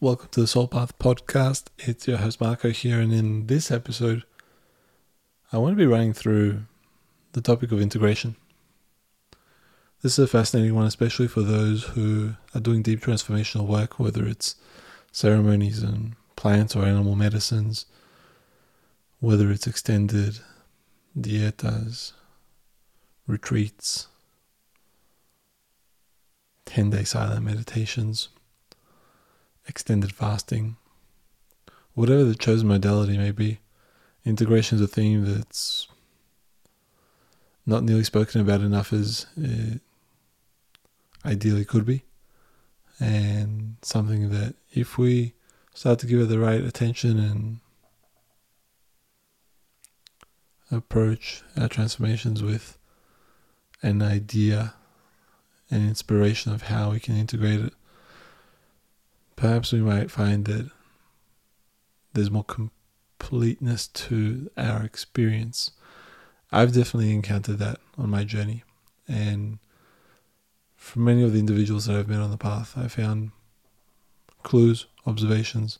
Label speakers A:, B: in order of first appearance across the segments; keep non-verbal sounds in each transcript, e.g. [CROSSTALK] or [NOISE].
A: Welcome to the Soul Path podcast. It's your host Marko here, and in this episode, I want to be running through the topic of integration. This is a fascinating one, especially for those who are doing deep transformational work, whether it's ceremonies and plants or animal medicines, whether it's extended dietas, retreats, 10 day silent meditations, extended fasting, whatever the chosen modality may be. Integration is a theme that's not nearly spoken about enough as it ideally could be, and something that if we start to give it the right attention and approach our transformations with an idea and inspiration of how we can integrate it, perhaps we might find that there's more completeness to our experience. I've definitely encountered that on my journey, and for many of the individuals that I've met on the path, I found clues, observations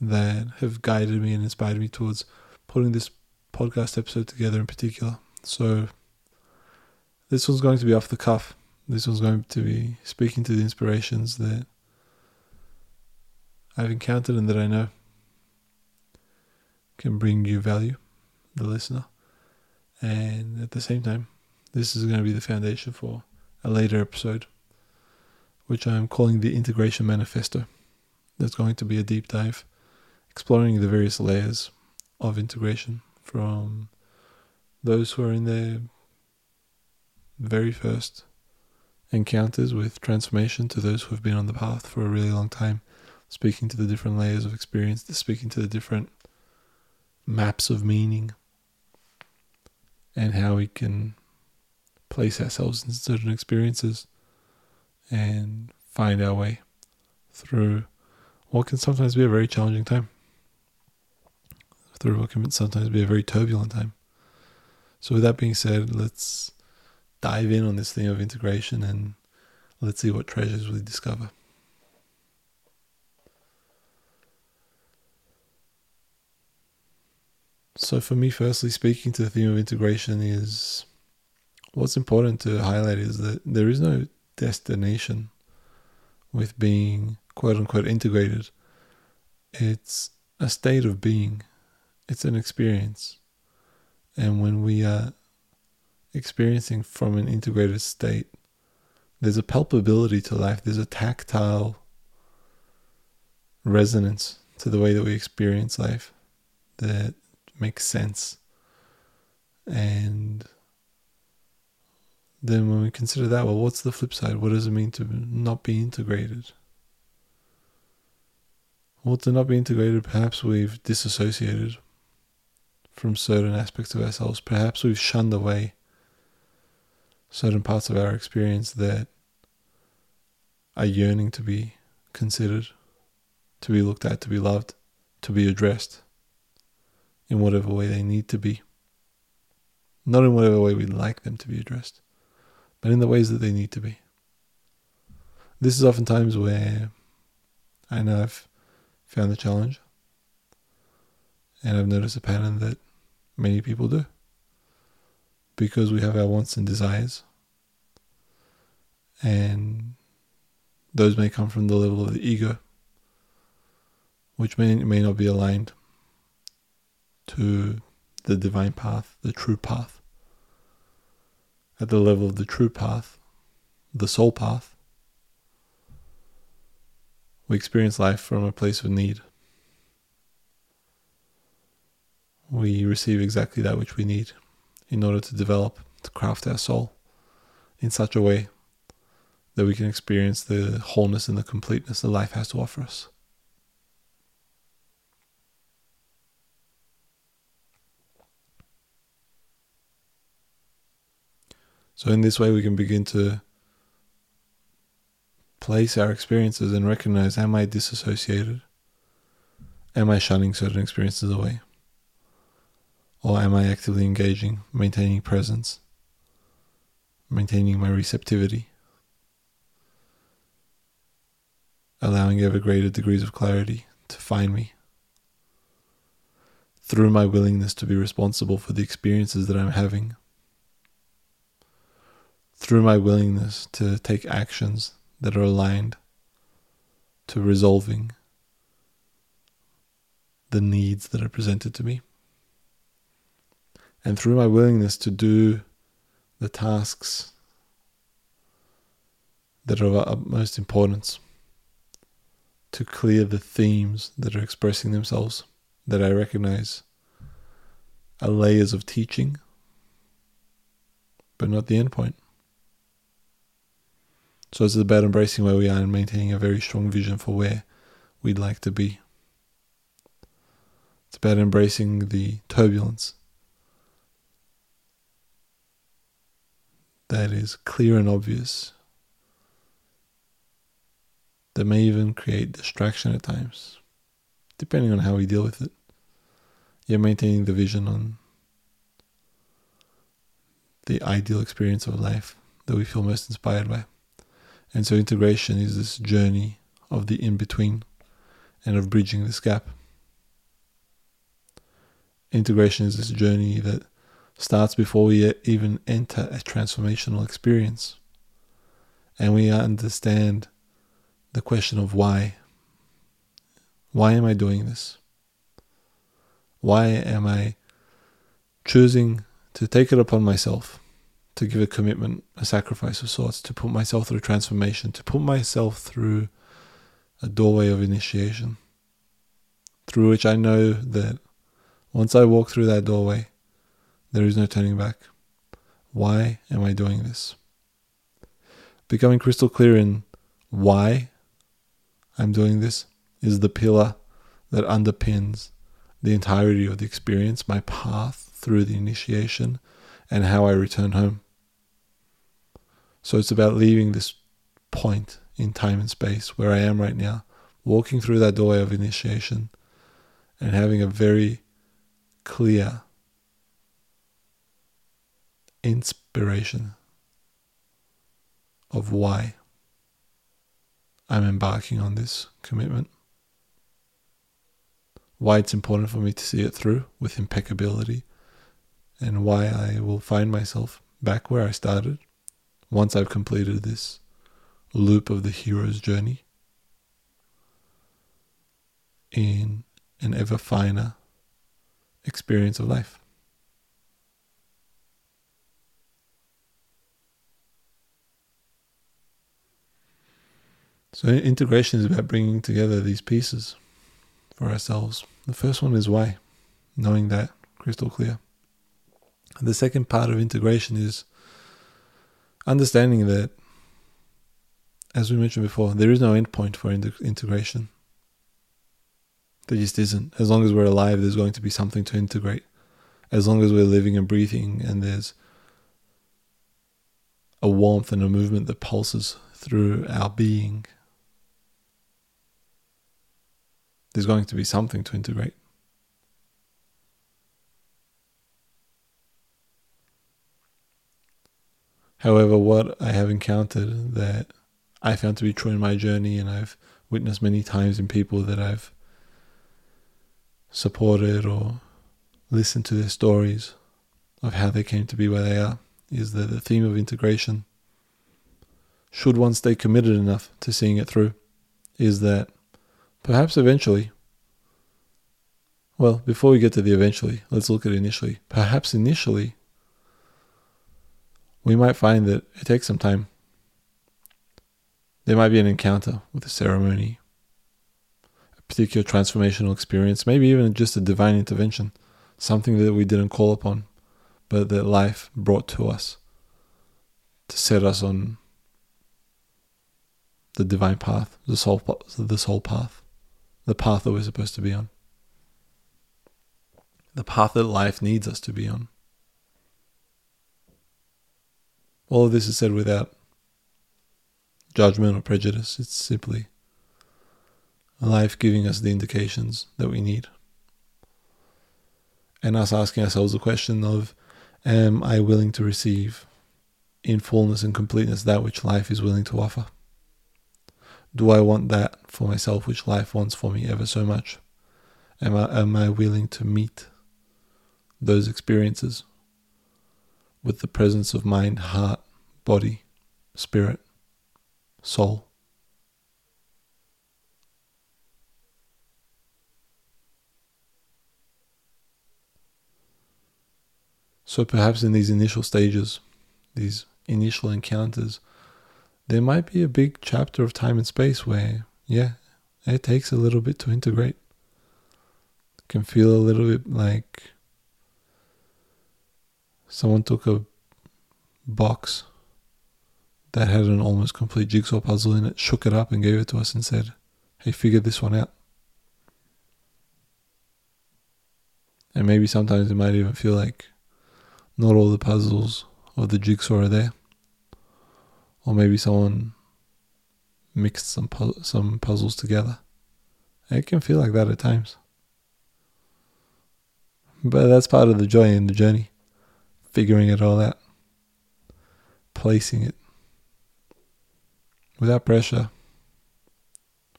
A: that have guided me and inspired me towards putting this podcast episode together in particular. So, this one's going to be off the cuff. This one's going to be speaking to the inspirations that I've encountered and that I know can bring you value, the listener. And at the same time, this is going to be the foundation for a later episode, which I'm calling the Integration Manifesto. That's going to be a deep dive exploring the various layers of integration from those who are in their very first encounters with transformation to those who have been on the path for a really long time, speaking to the different layers of experience, speaking to the different maps of meaning, and how we can place ourselves in certain experiences and find our way through what can sometimes be a very challenging time, through what can sometimes be a very turbulent time. So, with that being said, let's dive in on this theme of integration and let's see what treasures we discover. So, for me, firstly, speaking to the theme of integration is what's important to highlight is that there is no destination with being quote unquote integrated. It's a state of being, it's an experience. And when we are experiencing from an integrated state, there's a palpability to life, there's a tactile resonance to the way that we experience life that makes sense. And then when we consider that, well, what's the flip side? What does it mean to not be integrated? Well, to not be integrated, perhaps we've disassociated from certain aspects of ourselves. Perhaps we've shunned away certain parts of our experience that are yearning to be considered, to be looked at, to be loved, to be addressed in whatever way they need to be. Not in whatever way we'd like them to be addressed, but in the ways that they need to be. This is oftentimes where I know I've found the challenge, and I've noticed a pattern that many people do because we have our wants and desires. And those may come from the level of the ego, which may, may not be aligned to the divine path, the true path. At the level of the true path, the soul path, we experience life from a place of need. We receive exactly that which we need in order to develop, to craft our soul in such a way that we can experience the wholeness and the completeness that life has to offer us. So, in this way, we can begin to place our experiences and recognize am I disassociated? Am I shunning certain experiences away? Or am I actively engaging, maintaining presence, maintaining my receptivity? allowing ever greater degrees of clarity to find me through my willingness to be responsible for the experiences that I'm having, through my willingness to take actions that are aligned to resolving the needs that are presented to me, and through my willingness to do the tasks that are of utmost importance to clear the themes that are expressing themselves that I recognize are layers of teaching, but not the end point. So it's about embracing where we are and maintaining a very strong vision for where we'd like to be. It's about embracing the turbulence that is clear and obvious, that may even create distraction at times, depending on how we deal with it. You're maintaining the vision on the ideal experience of life that we feel most inspired by. And so integration is this journey of the in between and of bridging this gap. Integration is this journey that starts before we even enter a transformational experience. And we understand the question of why. Why am I doing this? Why am I choosing to take it upon myself to give a commitment, a sacrifice of sorts, to put myself through transformation, to put myself through a doorway of initiation, through which I know that once I walk through that doorway, there is no turning back. Why am I doing this? Becoming crystal clear in why I'm doing this is the pillar that underpins the entirety of the experience, my path through the initiation, and how I return home. So it's about leaving this point in time and space where I am right now, walking through that doorway of initiation, and having a very clear inspiration of why I'm embarking on this commitment. Why it's important for me to see it through with impeccability, and why I will find myself back where I started once I've completed this loop of the hero's journey in an ever finer experience of life. So, integration is about bringing together these pieces for ourselves. The first one is why, knowing that crystal clear. The second part of integration is understanding that, as we mentioned before, there is no endpoint for integration. There just isn't. As long as we're alive, there's going to be something to integrate. As long as we're living and breathing, and there's a warmth and a movement that pulses through our being, there's going to be something to integrate. However, what I have encountered that I found to be true in my journey, and I've witnessed many times in people that I've supported or listened to their stories of how they came to be where they are, is that the theme of integration, should one stay committed enough to seeing it through, is that Perhaps eventually. Well, before we get to the eventually, let's look at initially. Perhaps initially, we might find that it takes some time. There might be an encounter with a ceremony, a particular transformational experience, maybe even just a divine intervention, something that we didn't call upon, but that life brought to us to set us on the divine path, the soul, the soul path the path that we're supposed to be on, the path that life needs us to be on. All of this is said without judgment or prejudice. It's simply life giving us the indications that we need. And us asking ourselves the question of Am I willing to receive in fullness and completeness that which life is willing to offer? Do I want that for myself, which life wants for me ever so much? Am I, am I willing to meet those experiences with the presence of mind, heart, body, spirit, soul? So perhaps in these initial stages, these initial encounters, there might be a big chapter of time and space where, yeah, it takes a little bit to integrate. It can feel a little bit like someone took a box that had an almost complete jigsaw puzzle in it, shook it up, and gave it to us and said, Hey, figure this one out. And maybe sometimes it might even feel like not all the puzzles of the jigsaw are there. Or maybe someone mixed some pu- some puzzles together. It can feel like that at times. But that's part of the joy in the journey. Figuring it all out. Placing it. Without pressure.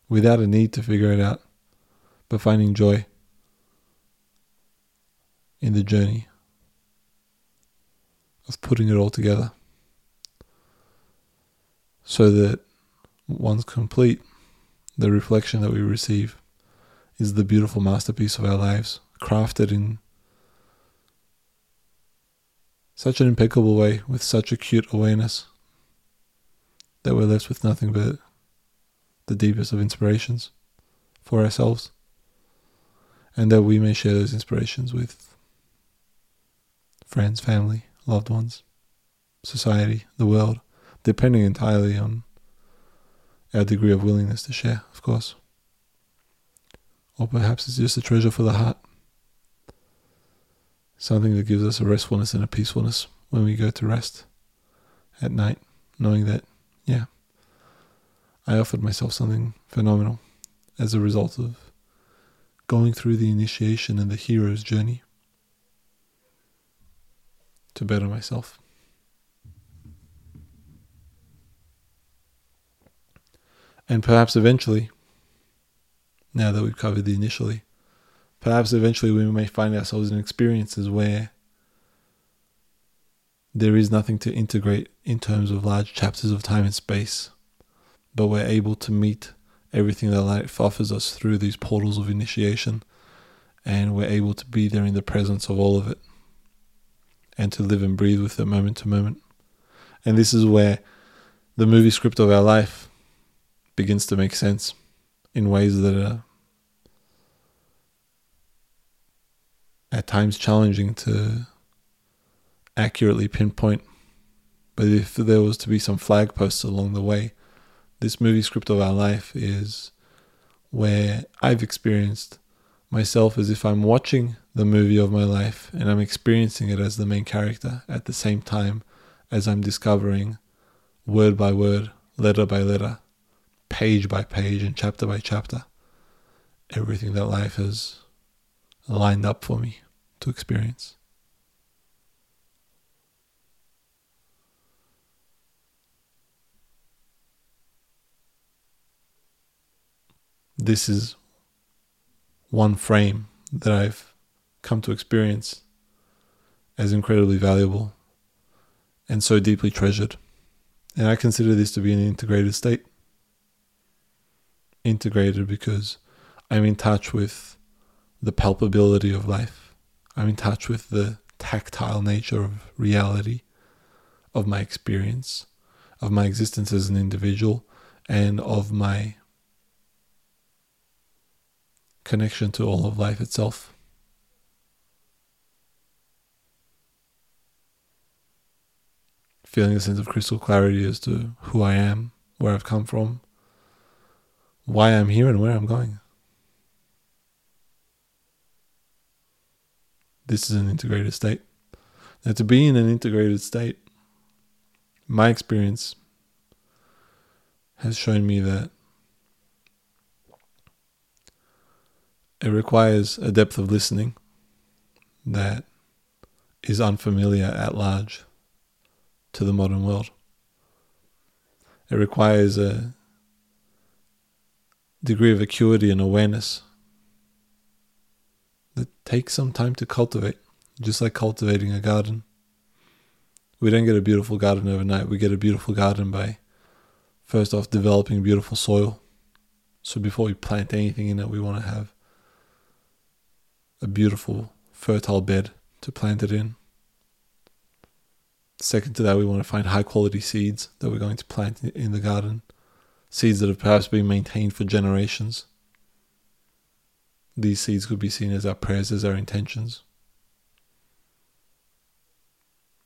A: Without a need to figure it out. But finding joy in the journey of putting it all together so that once complete, the reflection that we receive is the beautiful masterpiece of our lives, crafted in such an impeccable way with such acute awareness that we're left with nothing but the deepest of inspirations for ourselves, and that we may share those inspirations with friends, family, loved ones, society, the world, depending entirely on our degree of willingness to share, of course. Or perhaps it's just a treasure for the heart. Something that gives us a restfulness and a peacefulness when we go to rest at night, knowing that, yeah, I offered myself something phenomenal as a result of going through the initiation and the hero's journey to better myself. And perhaps eventually, now that we've covered the initially, perhaps eventually we may find ourselves in experiences where there is nothing to integrate in terms of large chapters of time and space, but we're able to meet everything that life offers us through these portals of initiation, and we're able to be there in the presence of all of it and to live and breathe with it moment to moment. And this is where the movie script of our life begins to make sense in ways that are at times challenging to accurately pinpoint. But if there was to be some flag posts along the way, this movie script of our life is where I've experienced myself as if I'm watching the movie of my life and I'm experiencing it as the main character at the same time as I'm discovering word by word, letter by letter, page by page, and chapter by chapter everything that life has lined up for me to experience. This is one frame that I've come to experience as incredibly valuable and so deeply treasured. And I consider this to be an integrated state. Integrated because I'm in touch with the palpability of life. I'm in touch with the tactile nature of reality, of my experience, of my existence as an individual, and of my connection to all of life itself. Feeling a sense of crystal clarity as to who I am, where I've come from, why I'm here, and where I'm going. This is an integrated state. Now, to be in an integrated state, my experience has shown me that it requires a depth of listening that is unfamiliar at large to the modern world. It requires a degree of acuity and awareness that takes some time to cultivate, just like cultivating a garden. We don't get a beautiful garden overnight. We get a beautiful garden by first off developing beautiful soil. So before we plant anything in it, we want to have a beautiful, fertile bed to plant it in. Second to that, we want to find high quality seeds that we're going to plant in the garden, seeds that have perhaps been maintained for generations. These seeds could be seen as our prayers, as our intentions.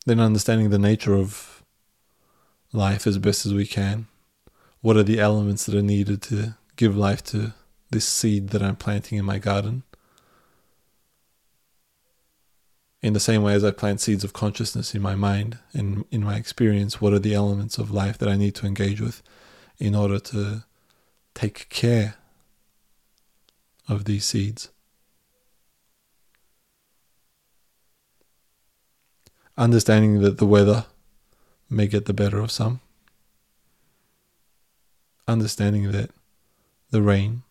A: Then understanding the nature of life as best as we can. What are the elements that are needed to give life to this seed that I'm planting in my garden? In the same way as I plant seeds of consciousness in my mind and in my experience, what are the elements of life that I need to engage with in order to take care of these seeds? understanding that the weather may get the better of some, understanding that the rain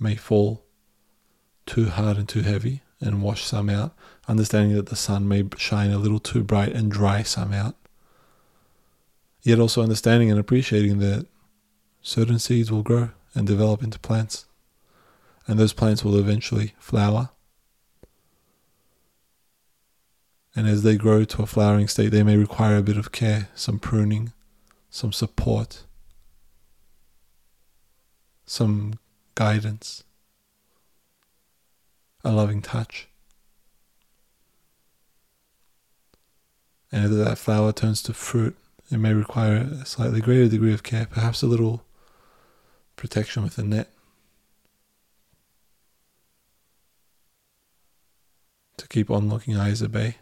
A: may fall too hard and too heavy and wash some out, understanding that the sun may shine a little too bright and dry some out. Yet also understanding and appreciating that certain seeds will grow and develop into plants, and those plants will eventually flower and as they grow to a flowering state, they may require a bit of care, some pruning, some support, some guidance, a loving touch. And as that flower turns to fruit, it may require a slightly greater degree of care, perhaps a little protection with a net. To keep onlooking eyes at bay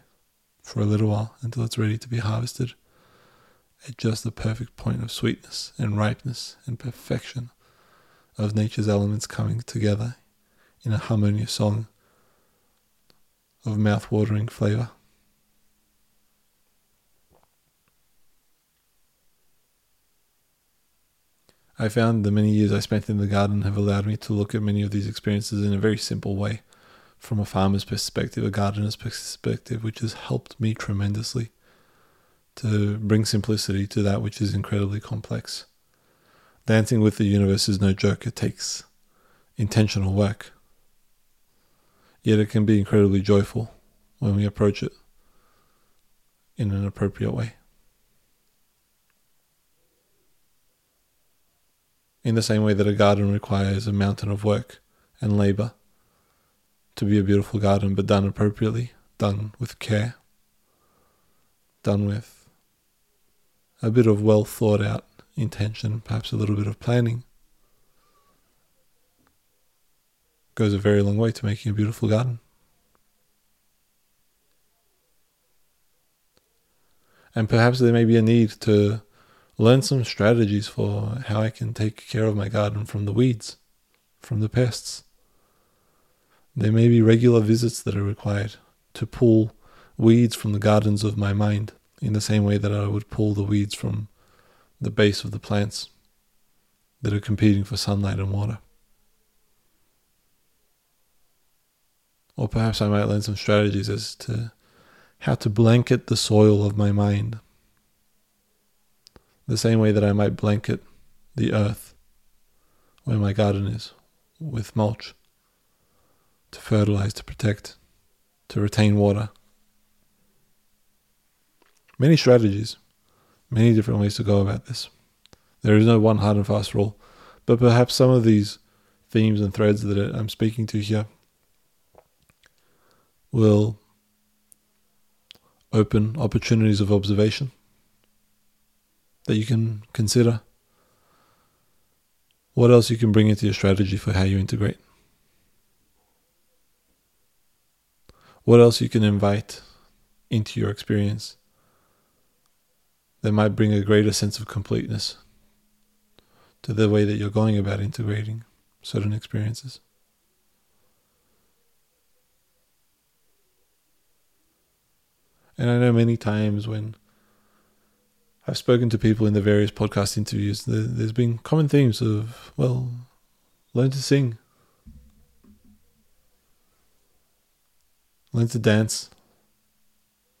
A: for a little while until it's ready to be harvested at just the perfect point of sweetness and ripeness and perfection of nature's elements coming together in a harmonious song of mouth-watering flavor. I found the many years I spent in the garden have allowed me to look at many of these experiences in a very simple way from a farmer's perspective, a gardener's perspective, which has helped me tremendously to bring simplicity to that which is incredibly complex. Dancing with the universe is no joke, it takes intentional work. Yet it can be incredibly joyful when we approach it in an appropriate way. In the same way that a garden requires a mountain of work and labor to be a beautiful garden, but done appropriately, done with care, done with a bit of well thought out intention, perhaps a little bit of planning. Goes a very long way to making a beautiful garden. And perhaps there may be a need to learn some strategies for how I can take care of my garden from the weeds, from the pests. There may be regular visits that are required to pull weeds from the gardens of my mind in the same way that I would pull the weeds from the base of the plants that are competing for sunlight and water. Or perhaps I might learn some strategies as to how to blanket the soil of my mind. The same way that I might blanket the earth where my garden is with mulch to fertilize, to protect, to retain water. Many strategies, many different ways to go about this. There is no one hard and fast rule, but perhaps some of these themes and threads that I'm speaking to here will open opportunities of observation that you can consider. What else you can bring into your strategy for how you integrate? What else you can invite into your experience that might bring a greater sense of completeness to the way that you're going about integrating certain experiences. And I know many times when I've spoken to people in the various podcast interviews, there's been common themes of, well, Learn to sing. Learn to dance.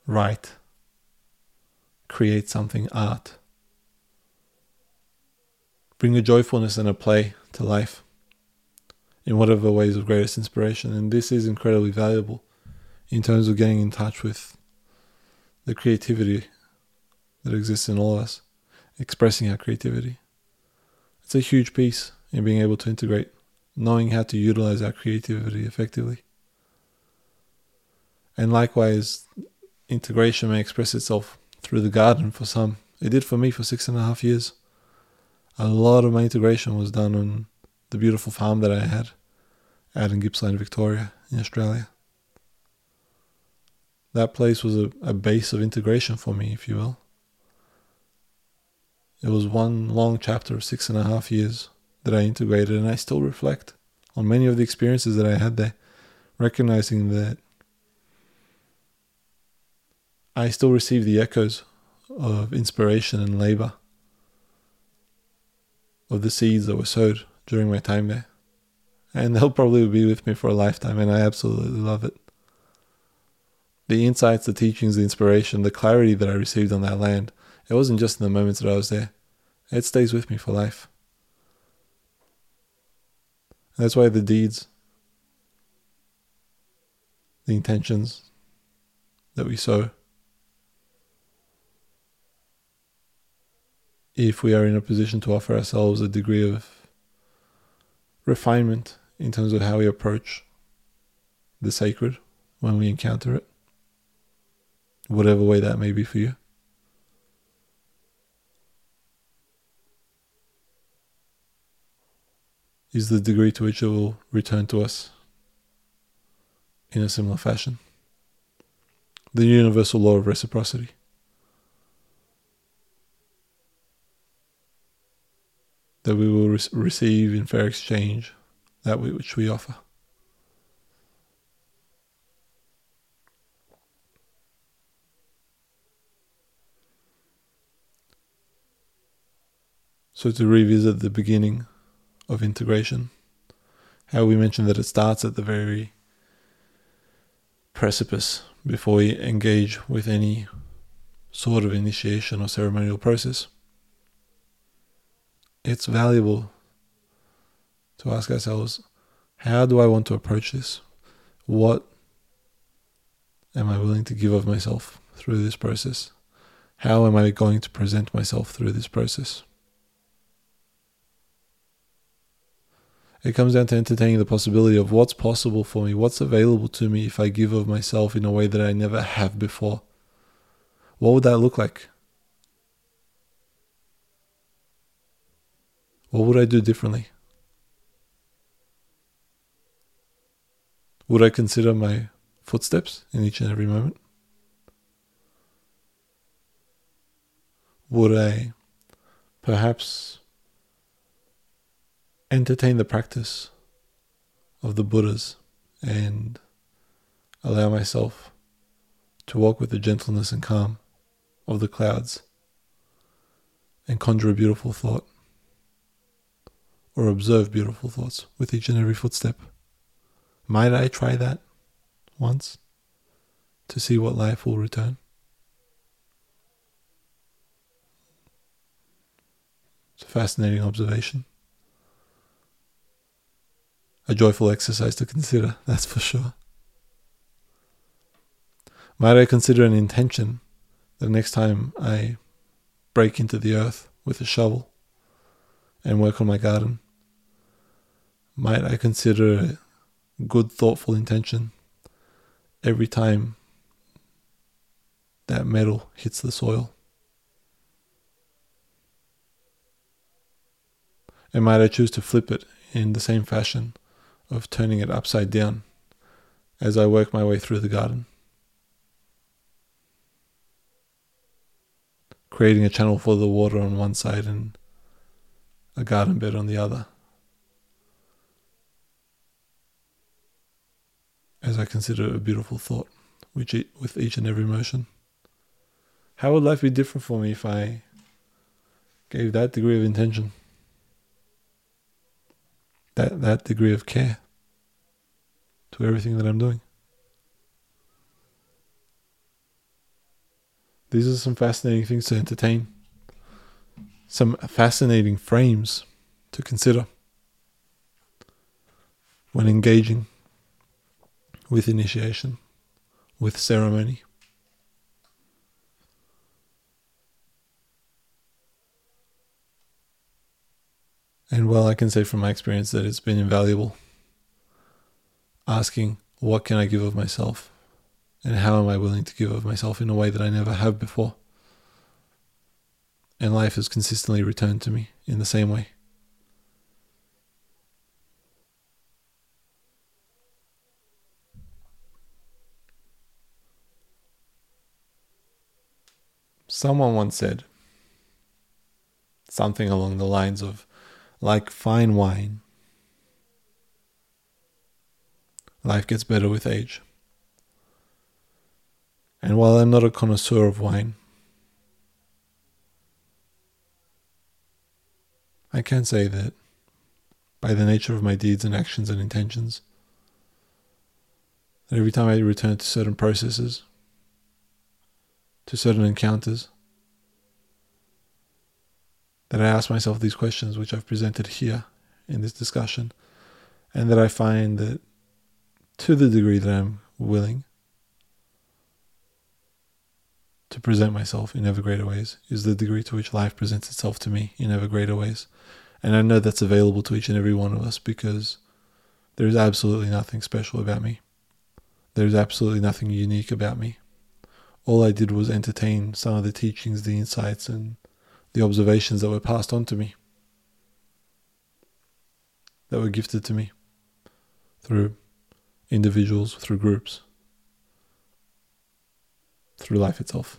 A: Write. Create something, art. Bring a joyfulness and a play to life in whatever ways of greatest inspiration. And this is incredibly valuable in terms of getting in touch with the creativity that exists in all of us, expressing our creativity. It's a huge piece in being able to integrate, knowing how to utilize our creativity effectively. And likewise, integration may express itself through the garden for some. It did for me for six and a half years. A lot of my integration was done on the beautiful farm that I had out in Gippsland, Victoria, in Australia. That place was a, a base of integration for me, if you will. It was one long chapter of six and a half years that I integrated, and I still reflect on many of the experiences that I had there, recognizing that I still receive the echoes of inspiration and labor of the seeds that were sowed during my time there. And they'll probably be with me for a lifetime, and I absolutely love it. The insights, the teachings, the inspiration, the clarity that I received on that land, it wasn't just in the moments that I was there, it stays with me for life. And that's why the deeds, the intentions that we sow, if we are in a position to offer ourselves a degree of refinement in terms of how we approach the sacred when we encounter it, whatever way that may be for you. Is the degree to which it will return to us in a similar fashion. The universal law of reciprocity. That we will re- receive in fair exchange that which we offer. So, to revisit the beginning of integration, how we mentioned that it starts at the very precipice before we engage with any sort of initiation or ceremonial process it's valuable to ask ourselves how do I want to approach this? What am I willing to give of myself through this process? How am I going to present myself through this process? It comes down to entertaining the possibility of what's possible for me, what's available to me if I give of myself in a way that I never have before. What would that look like? What would I do differently? Would I consider my footsteps in each and every moment? Would I perhaps entertain the practice of the Buddhas and allow myself to walk with the gentleness and calm of the clouds and conjure a beautiful thought? Or observe beautiful thoughts with each and every footstep. Might I try that once to see what life will return? It's a fascinating observation. A joyful exercise to consider, [LAUGHS] that's for sure. Might I consider an intention the next time I break into the earth with a shovel and work on my garden? Might I consider good, thoughtful intention every time that metal hits the soil? And might I choose to flip it in the same fashion of turning it upside down as I work my way through the garden? Creating a channel for the water on one side and a garden bed on the other. As I consider it a beautiful thought which with each and every motion. How would life be different for me if I gave that degree of intention? that, that degree of care to everything that I'm doing. These are some fascinating things to entertain, some fascinating frames to consider when engaging with initiation, with ceremony. And well, I can say from my experience that it's been invaluable asking, what can I give of myself? And how am I willing to give of myself in a way that I never have before? And life has consistently returned to me in the same way. Someone once said something along the lines of, like fine wine, life gets better with age. And while I'm not a connoisseur of wine, I can say that by the nature of my deeds and actions and intentions, that every time I return to certain processes, to certain encounters, that I ask myself these questions, which I've presented here in this discussion, and that I find that to the degree that I'm willing to present myself in ever greater ways, is the degree to which life presents itself to me in ever greater ways. And I know that's available to each and every one of us because there is absolutely nothing special about me. There's absolutely nothing unique about me all I did was entertain some of the teachings, the insights, and the observations that were passed on to me, that were gifted to me through individuals, through groups, through life itself.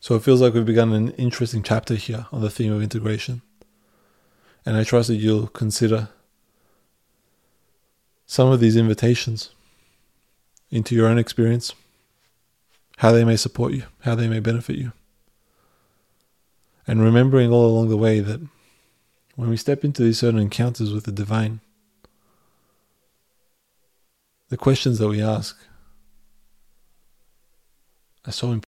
A: So it feels like we've begun an interesting chapter here on the theme of integration. And I trust that you'll consider some of these invitations into your own experience, how they may support you, how they may benefit you. And remembering all along the way that when we step into these certain encounters with the divine, the questions that we ask are so important.